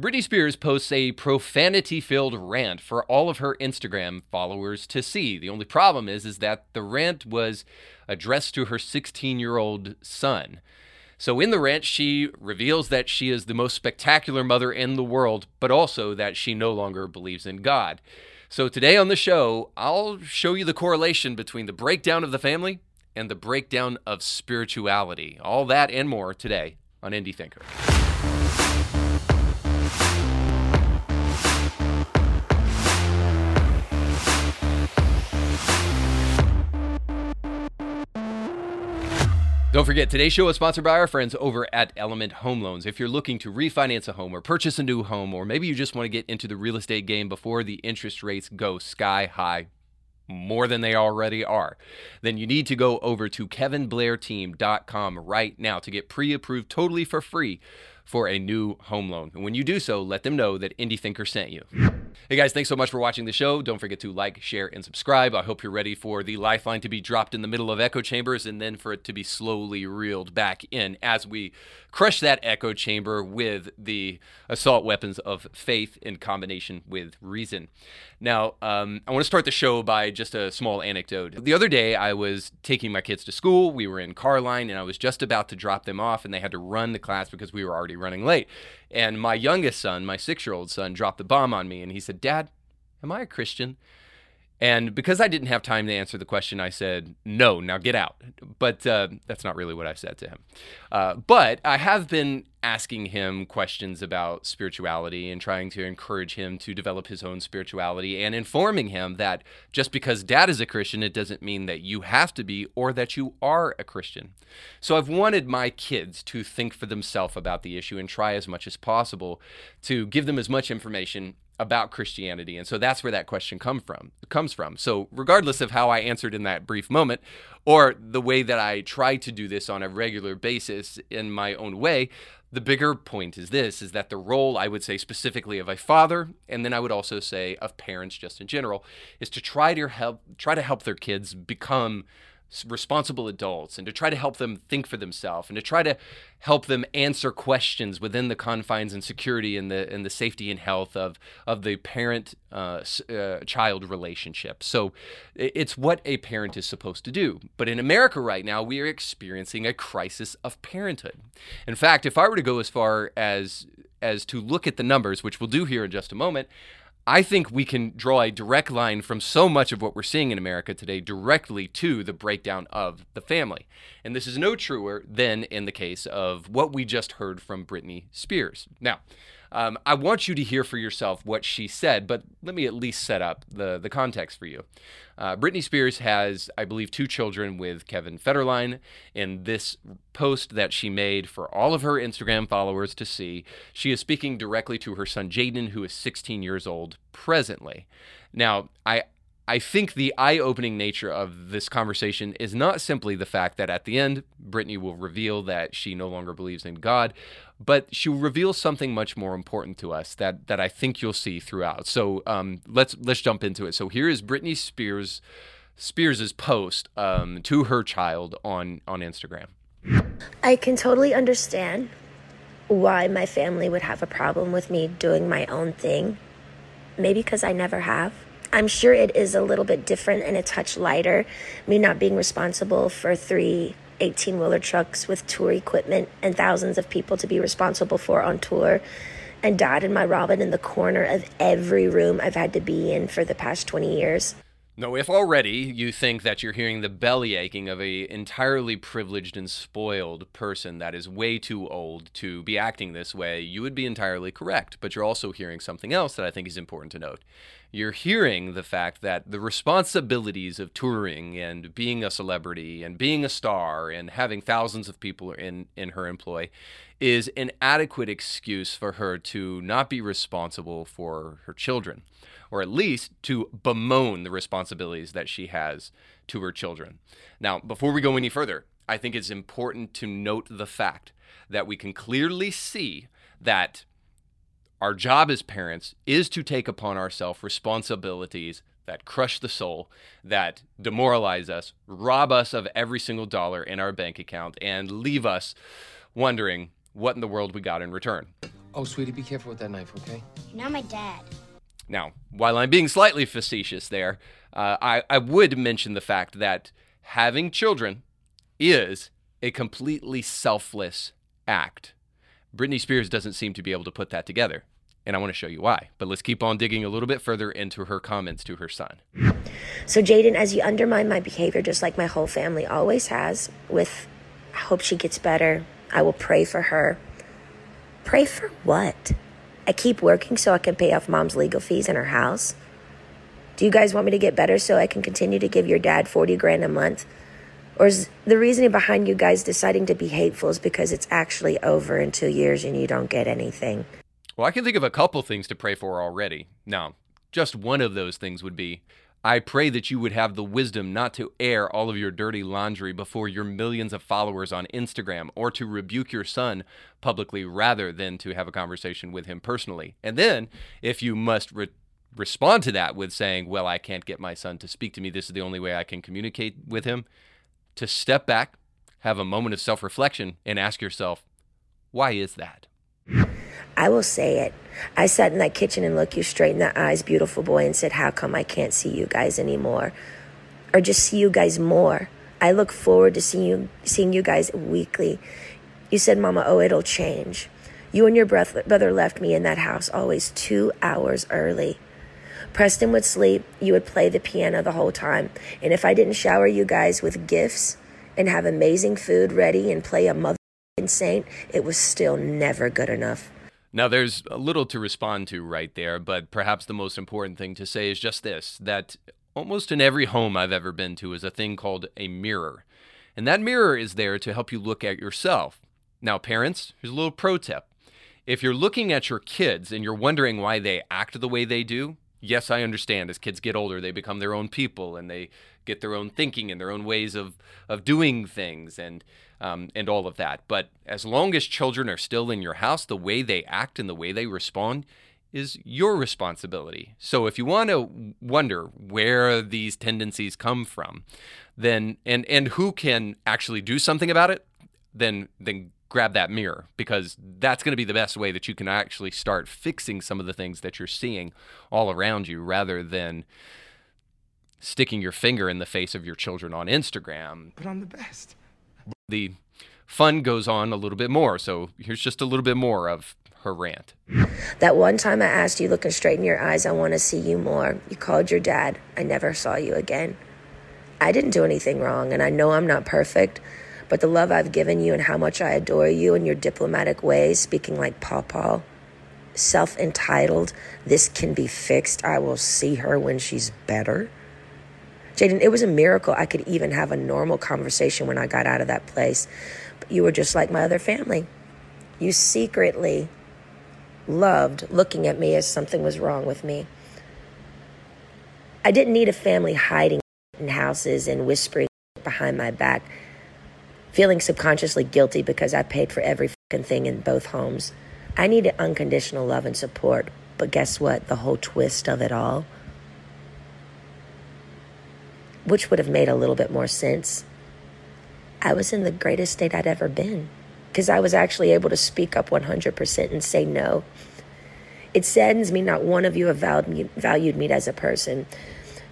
Britney Spears posts a profanity filled rant for all of her Instagram followers to see. The only problem is, is that the rant was addressed to her 16 year old son. So in the rant, she reveals that she is the most spectacular mother in the world, but also that she no longer believes in God. So today on the show, I'll show you the correlation between the breakdown of the family and the breakdown of spirituality. All that and more today on Indie Thinker. Don't forget, today's show is sponsored by our friends over at Element Home Loans. If you're looking to refinance a home or purchase a new home, or maybe you just want to get into the real estate game before the interest rates go sky high, more than they already are, then you need to go over to kevinblairteam.com right now to get pre approved totally for free for a new home loan. And when you do so, let them know that Indie Thinker sent you. Hey guys, thanks so much for watching the show. Don't forget to like, share, and subscribe. I hope you're ready for the lifeline to be dropped in the middle of echo chambers and then for it to be slowly reeled back in as we crush that echo chamber with the assault weapons of faith in combination with reason. Now, um, I want to start the show by just a small anecdote. The other day, I was taking my kids to school. We were in Carline, and I was just about to drop them off, and they had to run the class because we were already running late. And my youngest son, my six year old son, dropped the bomb on me, and he said, Dad, am I a Christian? And because I didn't have time to answer the question, I said, no, now get out. But uh, that's not really what I said to him. Uh, but I have been asking him questions about spirituality and trying to encourage him to develop his own spirituality and informing him that just because dad is a Christian, it doesn't mean that you have to be or that you are a Christian. So I've wanted my kids to think for themselves about the issue and try as much as possible to give them as much information about Christianity. And so that's where that question come from comes from. So regardless of how I answered in that brief moment or the way that I try to do this on a regular basis in my own way, the bigger point is this is that the role I would say specifically of a father and then I would also say of parents just in general is to try to help try to help their kids become responsible adults and to try to help them think for themselves and to try to help them answer questions within the confines and security and the and the safety and health of of the parent uh, uh, child relationship. So it's what a parent is supposed to do. But in America right now, we are experiencing a crisis of parenthood. In fact, if I were to go as far as as to look at the numbers, which we'll do here in just a moment, I think we can draw a direct line from so much of what we're seeing in America today directly to the breakdown of the family. And this is no truer than in the case of what we just heard from Britney Spears. Now, um, I want you to hear for yourself what she said, but let me at least set up the, the context for you. Uh, Britney Spears has, I believe, two children with Kevin Federline. In this post that she made for all of her Instagram followers to see, she is speaking directly to her son Jayden, who is 16 years old presently. Now, I, I think the eye opening nature of this conversation is not simply the fact that at the end, Britney will reveal that she no longer believes in God, but she will reveal something much more important to us that, that I think you'll see throughout. So um, let's let's jump into it. So here is Britney Spears Spears's post um, to her child on on Instagram. I can totally understand why my family would have a problem with me doing my own thing. Maybe because I never have I'm sure it is a little bit different and a touch lighter. Me not being responsible for three 18 wheeler trucks with tour equipment and thousands of people to be responsible for on tour. And dad and my Robin in the corner of every room I've had to be in for the past 20 years. No, if already you think that you're hearing the belly aching of a entirely privileged and spoiled person that is way too old to be acting this way, you would be entirely correct. But you're also hearing something else that I think is important to note you're hearing the fact that the responsibilities of touring and being a celebrity and being a star and having thousands of people in, in her employ is an adequate excuse for her to not be responsible for her children, or at least to bemoan the responsibilities that she has to her children. Now, before we go any further, I think it's important to note the fact that we can clearly see that our job as parents is to take upon ourselves responsibilities that crush the soul, that demoralize us, rob us of every single dollar in our bank account, and leave us wondering what in the world we got in return. Oh, sweetie, be careful with that knife, okay? You're not my dad. Now, while I'm being slightly facetious there, uh, I, I would mention the fact that having children is a completely selfless act. Britney Spears doesn't seem to be able to put that together. And I want to show you why. But let's keep on digging a little bit further into her comments to her son. So, Jayden, as you undermine my behavior, just like my whole family always has, with I hope she gets better, I will pray for her. Pray for what? I keep working so I can pay off mom's legal fees in her house. Do you guys want me to get better so I can continue to give your dad 40 grand a month? Or is the reasoning behind you guys deciding to be hateful is because it's actually over in two years and you don't get anything? Well, I can think of a couple things to pray for already. Now, just one of those things would be I pray that you would have the wisdom not to air all of your dirty laundry before your millions of followers on Instagram or to rebuke your son publicly rather than to have a conversation with him personally. And then, if you must re- respond to that with saying, Well, I can't get my son to speak to me, this is the only way I can communicate with him, to step back, have a moment of self reflection, and ask yourself, Why is that? I will say it. I sat in that kitchen and looked you straight in the eyes, beautiful boy, and said, How come I can't see you guys anymore? Or just see you guys more. I look forward to seeing you seeing you guys weekly. You said, Mama, oh, it'll change. You and your brother left me in that house always two hours early. Preston would sleep, you would play the piano the whole time. And if I didn't shower you guys with gifts and have amazing food ready and play a mother saint, it was still never good enough. Now, there's a little to respond to right there, but perhaps the most important thing to say is just this that almost in every home I've ever been to is a thing called a mirror. And that mirror is there to help you look at yourself. Now, parents, here's a little pro tip. If you're looking at your kids and you're wondering why they act the way they do, yes, I understand. As kids get older, they become their own people and they get their own thinking and their own ways of, of doing things and um, and all of that. But as long as children are still in your house, the way they act and the way they respond is your responsibility. So if you want to wonder where these tendencies come from, then and and who can actually do something about it, then then grab that mirror because that's going to be the best way that you can actually start fixing some of the things that you're seeing all around you rather than sticking your finger in the face of your children on Instagram. But I'm the best. The fun goes on a little bit more. So here's just a little bit more of her rant. That one time I asked you, looking straight in your eyes, I want to see you more. You called your dad. I never saw you again. I didn't do anything wrong, and I know I'm not perfect, but the love I've given you and how much I adore you and your diplomatic ways, speaking like Paw Paw, self entitled, this can be fixed. I will see her when she's better. Jayden, it was a miracle I could even have a normal conversation when I got out of that place. But you were just like my other family. You secretly loved looking at me as something was wrong with me. I didn't need a family hiding in houses and whispering behind my back feeling subconsciously guilty because I paid for every fucking thing in both homes. I needed unconditional love and support, but guess what? The whole twist of it all, which would have made a little bit more sense, I was in the greatest state I'd ever been because I was actually able to speak up 100% and say no. It saddens me not one of you have valued me as a person.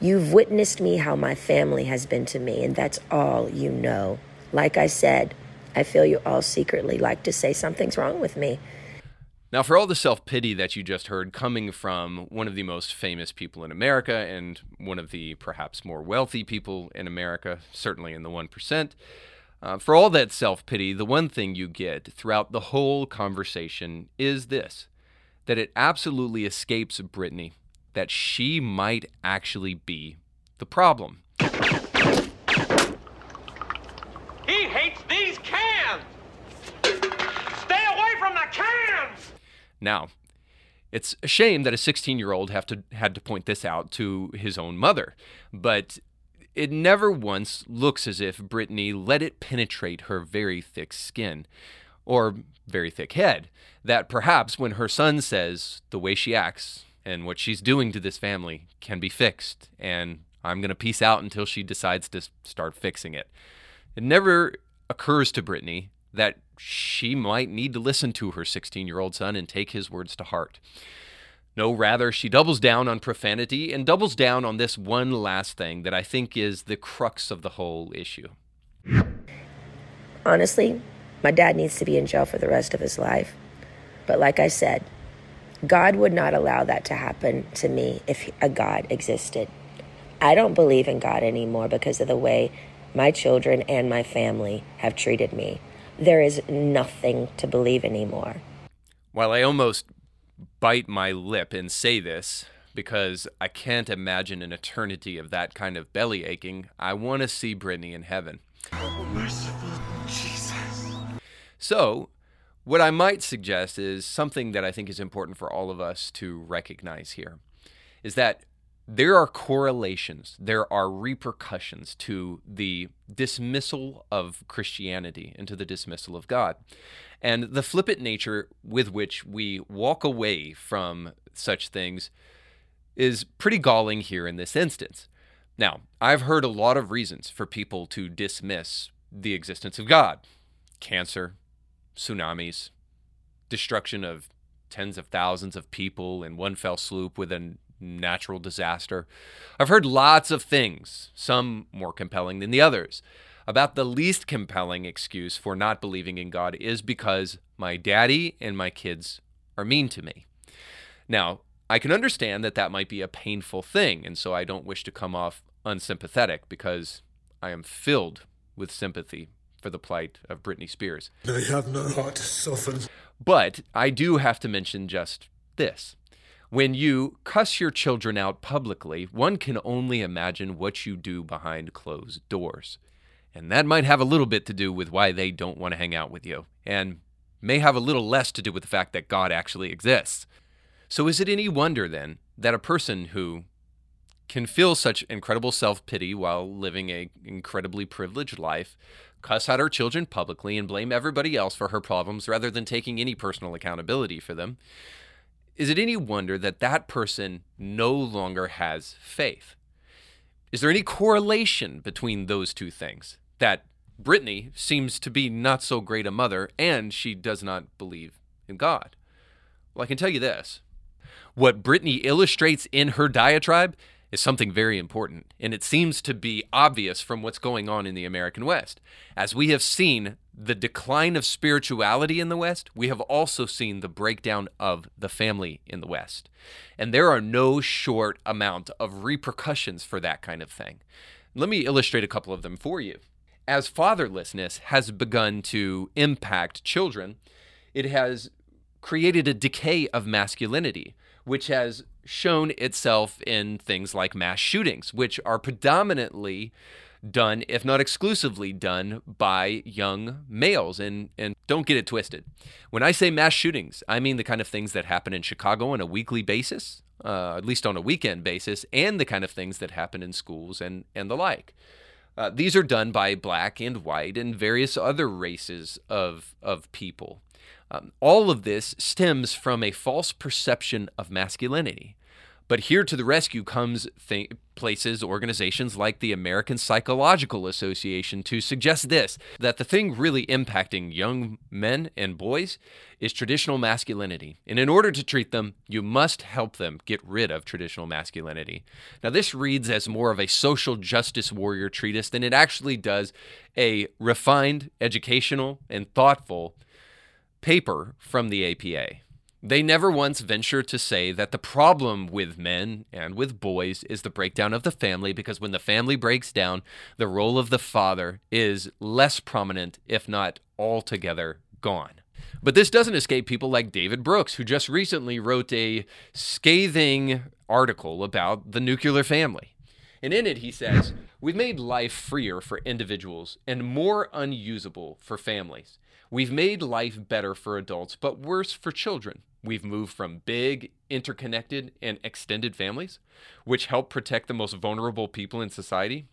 You've witnessed me how my family has been to me, and that's all you know. Like I said, I feel you all secretly like to say something's wrong with me. Now, for all the self pity that you just heard coming from one of the most famous people in America and one of the perhaps more wealthy people in America, certainly in the 1%, uh, for all that self pity, the one thing you get throughout the whole conversation is this that it absolutely escapes Britney that she might actually be the problem. Now, it's a shame that a 16 year old had to point this out to his own mother, but it never once looks as if Britney let it penetrate her very thick skin or very thick head. That perhaps when her son says the way she acts and what she's doing to this family can be fixed, and I'm going to peace out until she decides to start fixing it. It never occurs to Britney that she might need to listen to her 16 year old son and take his words to heart. No, rather, she doubles down on profanity and doubles down on this one last thing that I think is the crux of the whole issue. Honestly, my dad needs to be in jail for the rest of his life. But like I said, God would not allow that to happen to me if a God existed. I don't believe in God anymore because of the way my children and my family have treated me. There is nothing to believe anymore. While I almost bite my lip and say this because I can't imagine an eternity of that kind of belly aching. I want to see Britney in heaven. Oh, merciful Jesus. So, what I might suggest is something that I think is important for all of us to recognize here is that there are correlations, there are repercussions to the dismissal of Christianity and to the dismissal of God. And the flippant nature with which we walk away from such things is pretty galling here in this instance. Now, I've heard a lot of reasons for people to dismiss the existence of God cancer, tsunamis, destruction of tens of thousands of people in one fell swoop with a natural disaster. I've heard lots of things, some more compelling than the others about the least compelling excuse for not believing in God is because my daddy and my kids are mean to me. Now, I can understand that that might be a painful thing, and so I don't wish to come off unsympathetic because I am filled with sympathy for the plight of Britney Spears. They have no heart to soften. But I do have to mention just this. When you cuss your children out publicly, one can only imagine what you do behind closed doors. And that might have a little bit to do with why they don't want to hang out with you, and may have a little less to do with the fact that God actually exists. So, is it any wonder then that a person who can feel such incredible self pity while living an incredibly privileged life, cuss out her children publicly and blame everybody else for her problems rather than taking any personal accountability for them? Is it any wonder that that person no longer has faith? Is there any correlation between those two things? that Britney seems to be not so great a mother and she does not believe in God. Well, I can tell you this what Britney illustrates in her diatribe is something very important, and it seems to be obvious from what's going on in the American West. As we have seen the decline of spirituality in the West, we have also seen the breakdown of the family in the West. And there are no short amount of repercussions for that kind of thing. Let me illustrate a couple of them for you as fatherlessness has begun to impact children, it has created a decay of masculinity, which has shown itself in things like mass shootings, which are predominantly done, if not exclusively done, by young males. And, and don't get it twisted. When I say mass shootings, I mean the kind of things that happen in Chicago on a weekly basis, uh, at least on a weekend basis, and the kind of things that happen in schools and, and the like. Uh, these are done by black and white and various other races of, of people. Um, all of this stems from a false perception of masculinity. But here to the rescue comes th- places, organizations like the American Psychological Association to suggest this that the thing really impacting young men and boys is traditional masculinity. And in order to treat them, you must help them get rid of traditional masculinity. Now, this reads as more of a social justice warrior treatise than it actually does a refined, educational, and thoughtful paper from the APA. They never once venture to say that the problem with men and with boys is the breakdown of the family because when the family breaks down, the role of the father is less prominent, if not altogether gone. But this doesn't escape people like David Brooks, who just recently wrote a scathing article about the nuclear family. And in it, he says, We've made life freer for individuals and more unusable for families. We've made life better for adults, but worse for children. We've moved from big, interconnected, and extended families, which help protect the most vulnerable people in society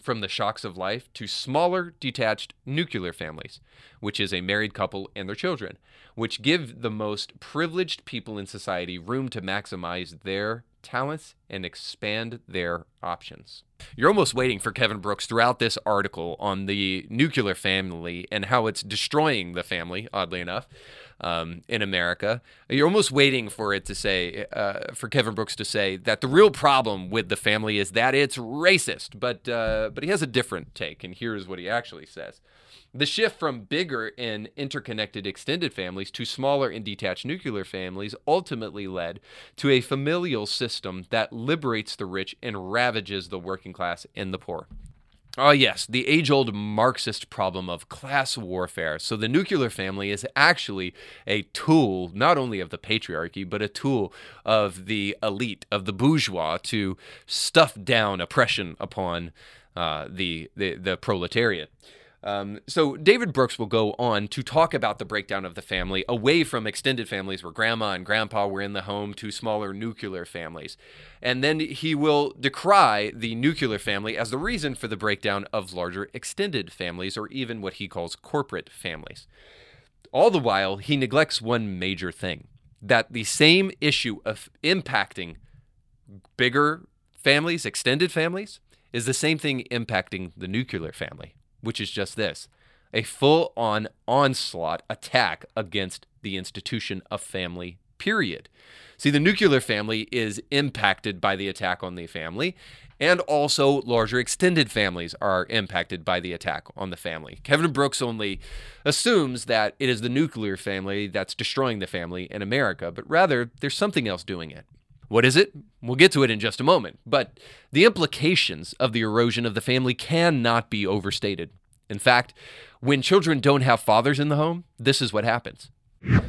from the shocks of life, to smaller, detached nuclear families, which is a married couple and their children, which give the most privileged people in society room to maximize their talents and expand their options. You're almost waiting for Kevin Brooks throughout this article on the nuclear family and how it's destroying the family, oddly enough, um, in America. You're almost waiting for it to say, uh, for Kevin Brooks to say that the real problem with the family is that it's racist. But, uh, but he has a different take, and here's what he actually says. The shift from bigger and interconnected extended families to smaller and detached nuclear families ultimately led to a familial system that liberates the rich and ravages the working class and the poor. Oh, yes, the age old Marxist problem of class warfare. So, the nuclear family is actually a tool not only of the patriarchy, but a tool of the elite, of the bourgeois to stuff down oppression upon uh, the, the, the proletariat. Um, so David Brooks will go on to talk about the breakdown of the family away from extended families where grandma and grandpa were in the home to smaller nuclear families. And then he will decry the nuclear family as the reason for the breakdown of larger extended families or even what he calls corporate families. All the while, he neglects one major thing that the same issue of impacting bigger families, extended families, is the same thing impacting the nuclear family which is just this a full on onslaught attack against the institution of family, period. See, the nuclear family is impacted by the attack on the family, and also larger extended families are impacted by the attack on the family. Kevin Brooks only assumes that it is the nuclear family that's destroying the family in America, but rather there's something else doing it. What is it? We'll get to it in just a moment. But the implications of the erosion of the family cannot be overstated. In fact, when children don't have fathers in the home, this is what happens.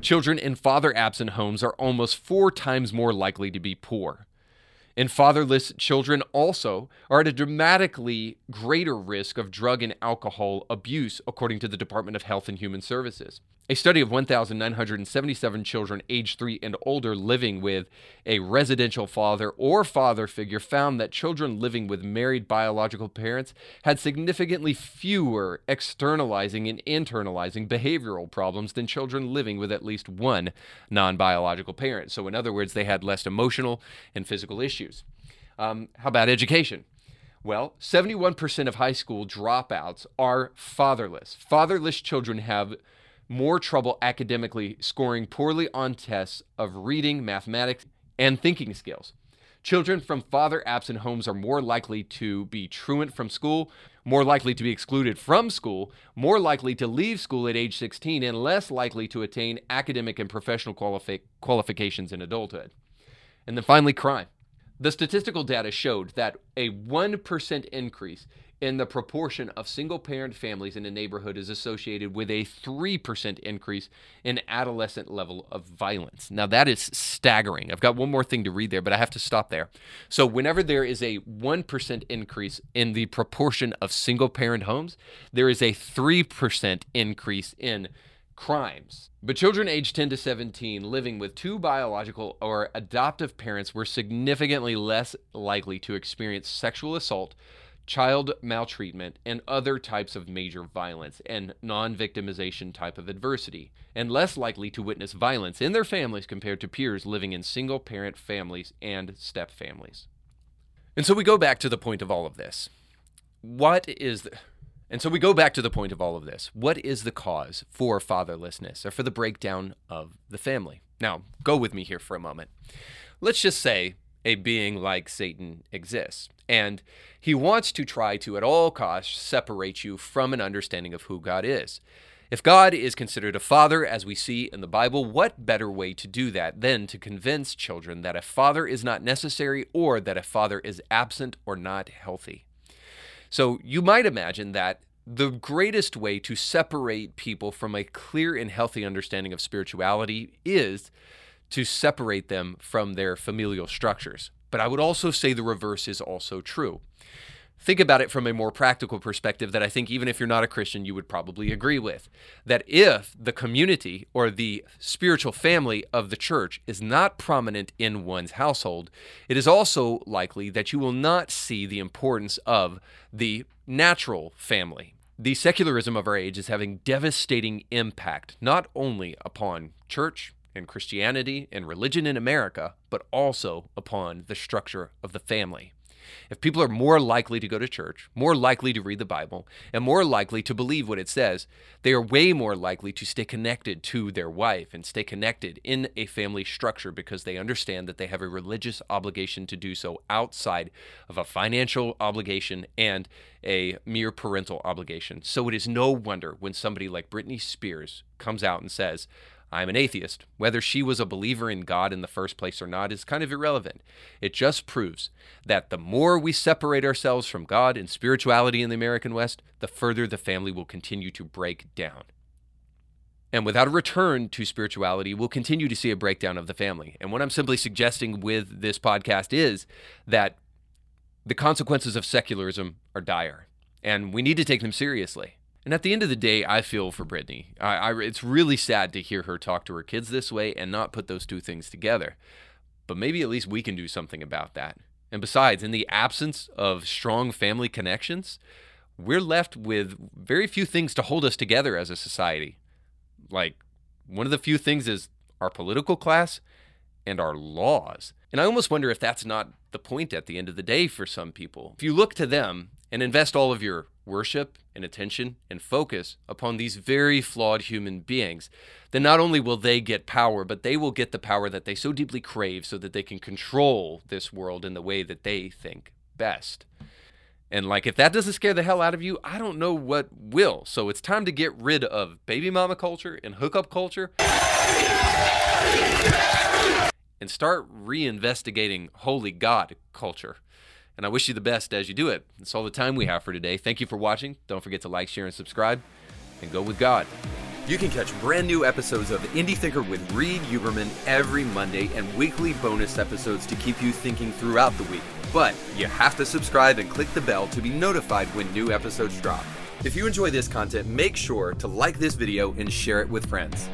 Children in father absent homes are almost four times more likely to be poor. And fatherless children also are at a dramatically greater risk of drug and alcohol abuse, according to the Department of Health and Human Services. A study of 1,977 children aged three and older living with a residential father or father figure found that children living with married biological parents had significantly fewer externalizing and internalizing behavioral problems than children living with at least one non biological parent. So, in other words, they had less emotional and physical issues. Um, how about education? Well, 71% of high school dropouts are fatherless. Fatherless children have more trouble academically scoring poorly on tests of reading, mathematics, and thinking skills. Children from father absent homes are more likely to be truant from school, more likely to be excluded from school, more likely to leave school at age 16, and less likely to attain academic and professional qualifi- qualifications in adulthood. And then finally, crime. The statistical data showed that a 1% increase in the proportion of single parent families in a neighborhood is associated with a 3% increase in adolescent level of violence. Now, that is staggering. I've got one more thing to read there, but I have to stop there. So, whenever there is a 1% increase in the proportion of single parent homes, there is a 3% increase in crimes. But children aged 10 to 17 living with two biological or adoptive parents were significantly less likely to experience sexual assault child maltreatment, and other types of major violence and non victimization type of adversity, and less likely to witness violence in their families compared to peers living in single parent families and step families. And so we go back to the point of all of this. What is the. And so we go back to the point of all of this. What is the cause for fatherlessness or for the breakdown of the family? Now, go with me here for a moment. Let's just say a being like Satan exists. And he wants to try to, at all costs, separate you from an understanding of who God is. If God is considered a father, as we see in the Bible, what better way to do that than to convince children that a father is not necessary or that a father is absent or not healthy? So you might imagine that the greatest way to separate people from a clear and healthy understanding of spirituality is to separate them from their familial structures. But I would also say the reverse is also true. Think about it from a more practical perspective that I think, even if you're not a Christian, you would probably agree with. That if the community or the spiritual family of the church is not prominent in one's household, it is also likely that you will not see the importance of the natural family. The secularism of our age is having devastating impact not only upon church, and Christianity and religion in America, but also upon the structure of the family. If people are more likely to go to church, more likely to read the Bible, and more likely to believe what it says, they are way more likely to stay connected to their wife and stay connected in a family structure because they understand that they have a religious obligation to do so outside of a financial obligation and a mere parental obligation. So it is no wonder when somebody like Britney Spears comes out and says, I'm an atheist. Whether she was a believer in God in the first place or not is kind of irrelevant. It just proves that the more we separate ourselves from God and spirituality in the American West, the further the family will continue to break down. And without a return to spirituality, we'll continue to see a breakdown of the family. And what I'm simply suggesting with this podcast is that the consequences of secularism are dire, and we need to take them seriously. And at the end of the day, I feel for Britney. I, I, it's really sad to hear her talk to her kids this way and not put those two things together. But maybe at least we can do something about that. And besides, in the absence of strong family connections, we're left with very few things to hold us together as a society. Like, one of the few things is our political class and our laws. And I almost wonder if that's not the point at the end of the day for some people. If you look to them and invest all of your worship and attention and focus upon these very flawed human beings, then not only will they get power, but they will get the power that they so deeply crave so that they can control this world in the way that they think best. And like, if that doesn't scare the hell out of you, I don't know what will. So it's time to get rid of baby mama culture and hookup culture and start reinvestigating holy God culture. And I wish you the best as you do it. That's all the time we have for today. Thank you for watching. Don't forget to like, share, and subscribe. And go with God. You can catch brand new episodes of Indie Thinker with Reed Uberman every Monday and weekly bonus episodes to keep you thinking throughout the week. But you have to subscribe and click the bell to be notified when new episodes drop. If you enjoy this content, make sure to like this video and share it with friends.